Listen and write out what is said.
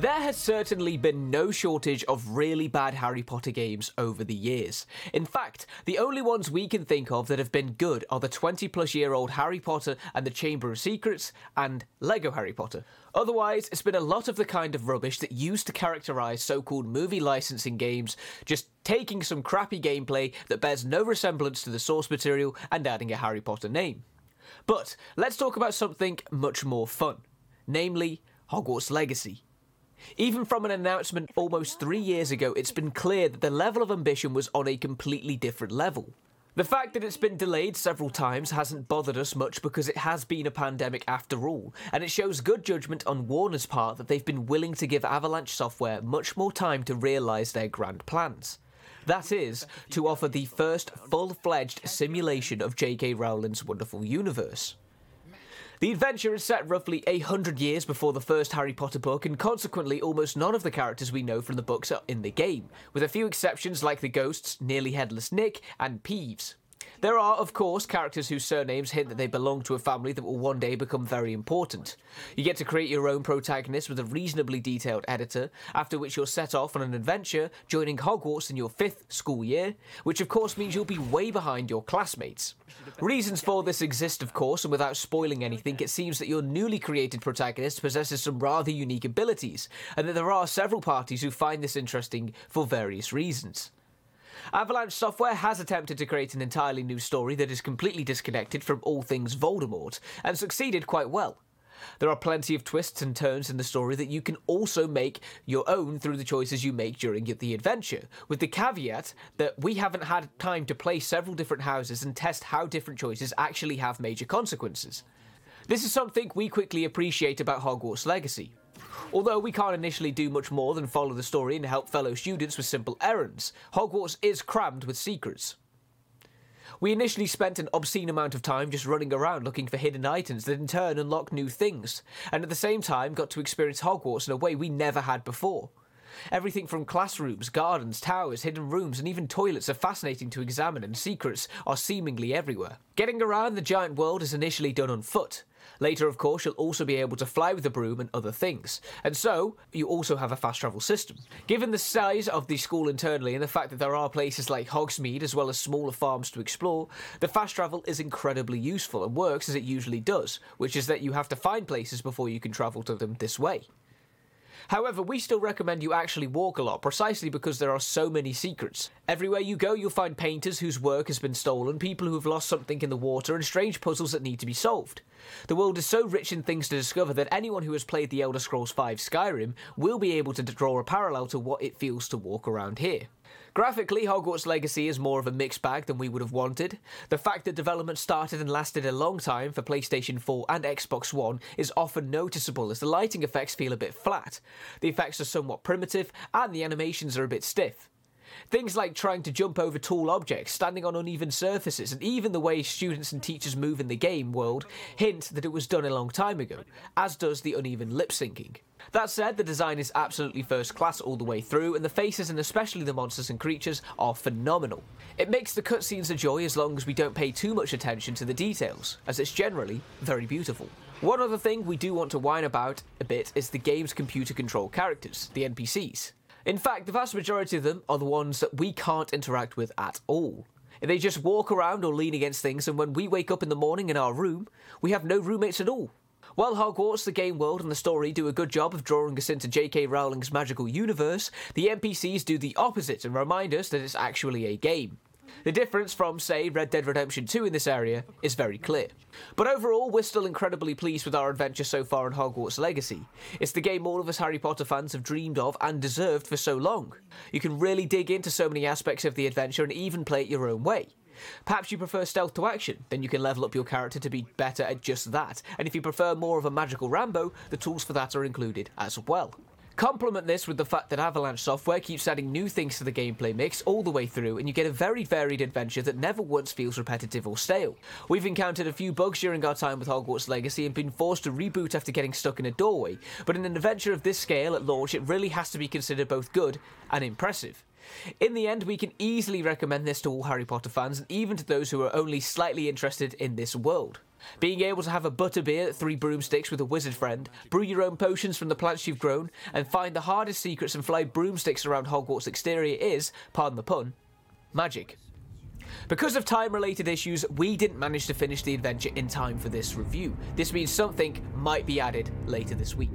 There has certainly been no shortage of really bad Harry Potter games over the years. In fact, the only ones we can think of that have been good are the 20 plus year old Harry Potter and the Chamber of Secrets and Lego Harry Potter. Otherwise, it's been a lot of the kind of rubbish that used to characterise so called movie licensing games, just taking some crappy gameplay that bears no resemblance to the source material and adding a Harry Potter name. But let's talk about something much more fun, namely Hogwarts Legacy. Even from an announcement almost three years ago, it's been clear that the level of ambition was on a completely different level. The fact that it's been delayed several times hasn't bothered us much because it has been a pandemic after all, and it shows good judgment on Warner's part that they've been willing to give Avalanche Software much more time to realise their grand plans. That is, to offer the first full fledged simulation of J.K. Rowling's wonderful universe. The adventure is set roughly a hundred years before the first Harry Potter book, and consequently, almost none of the characters we know from the books are in the game, with a few exceptions like the ghosts, Nearly Headless Nick, and Peeves. There are, of course, characters whose surnames hint that they belong to a family that will one day become very important. You get to create your own protagonist with a reasonably detailed editor, after which you're set off on an adventure, joining Hogwarts in your fifth school year, which of course means you'll be way behind your classmates. Reasons for this exist, of course, and without spoiling anything, it seems that your newly created protagonist possesses some rather unique abilities, and that there are several parties who find this interesting for various reasons. Avalanche Software has attempted to create an entirely new story that is completely disconnected from all things Voldemort, and succeeded quite well. There are plenty of twists and turns in the story that you can also make your own through the choices you make during the adventure, with the caveat that we haven't had time to play several different houses and test how different choices actually have major consequences. This is something we quickly appreciate about Hogwarts Legacy. Although we can't initially do much more than follow the story and help fellow students with simple errands, Hogwarts is crammed with secrets. We initially spent an obscene amount of time just running around looking for hidden items that in turn unlock new things, and at the same time got to experience Hogwarts in a way we never had before. Everything from classrooms, gardens, towers, hidden rooms, and even toilets are fascinating to examine, and secrets are seemingly everywhere. Getting around the giant world is initially done on foot, Later, of course, you'll also be able to fly with the broom and other things. And so, you also have a fast travel system. Given the size of the school internally and the fact that there are places like Hogsmeade as well as smaller farms to explore, the fast travel is incredibly useful and works as it usually does, which is that you have to find places before you can travel to them this way. However, we still recommend you actually walk a lot, precisely because there are so many secrets. Everywhere you go, you'll find painters whose work has been stolen, people who have lost something in the water, and strange puzzles that need to be solved. The world is so rich in things to discover that anyone who has played The Elder Scrolls V Skyrim will be able to draw a parallel to what it feels to walk around here. Graphically, Hogwarts Legacy is more of a mixed bag than we would have wanted. The fact that development started and lasted a long time for PlayStation 4 and Xbox One is often noticeable as the lighting effects feel a bit flat. The effects are somewhat primitive and the animations are a bit stiff. Things like trying to jump over tall objects, standing on uneven surfaces, and even the way students and teachers move in the game world hint that it was done a long time ago, as does the uneven lip syncing. That said, the design is absolutely first class all the way through, and the faces and especially the monsters and creatures are phenomenal. It makes the cutscenes a joy as long as we don't pay too much attention to the details, as it's generally very beautiful. One other thing we do want to whine about a bit is the game's computer controlled characters, the NPCs. In fact, the vast majority of them are the ones that we can't interact with at all. They just walk around or lean against things, and when we wake up in the morning in our room, we have no roommates at all. While Hogwarts, the game world, and the story do a good job of drawing us into J.K. Rowling's magical universe, the NPCs do the opposite and remind us that it's actually a game. The difference from, say, Red Dead Redemption 2 in this area is very clear. But overall, we're still incredibly pleased with our adventure so far in Hogwarts Legacy. It's the game all of us Harry Potter fans have dreamed of and deserved for so long. You can really dig into so many aspects of the adventure and even play it your own way. Perhaps you prefer stealth to action, then you can level up your character to be better at just that, and if you prefer more of a magical Rambo, the tools for that are included as well. Complement this with the fact that Avalanche Software keeps adding new things to the gameplay mix all the way through, and you get a very varied adventure that never once feels repetitive or stale. We've encountered a few bugs during our time with Hogwarts Legacy and been forced to reboot after getting stuck in a doorway, but in an adventure of this scale at launch, it really has to be considered both good and impressive. In the end, we can easily recommend this to all Harry Potter fans and even to those who are only slightly interested in this world. Being able to have a butterbeer, three broomsticks with a wizard friend, brew your own potions from the plants you've grown, and find the hardest secrets and fly broomsticks around Hogwarts exterior is, pardon the pun, magic. Because of time related issues, we didn't manage to finish the adventure in time for this review. This means something might be added later this week.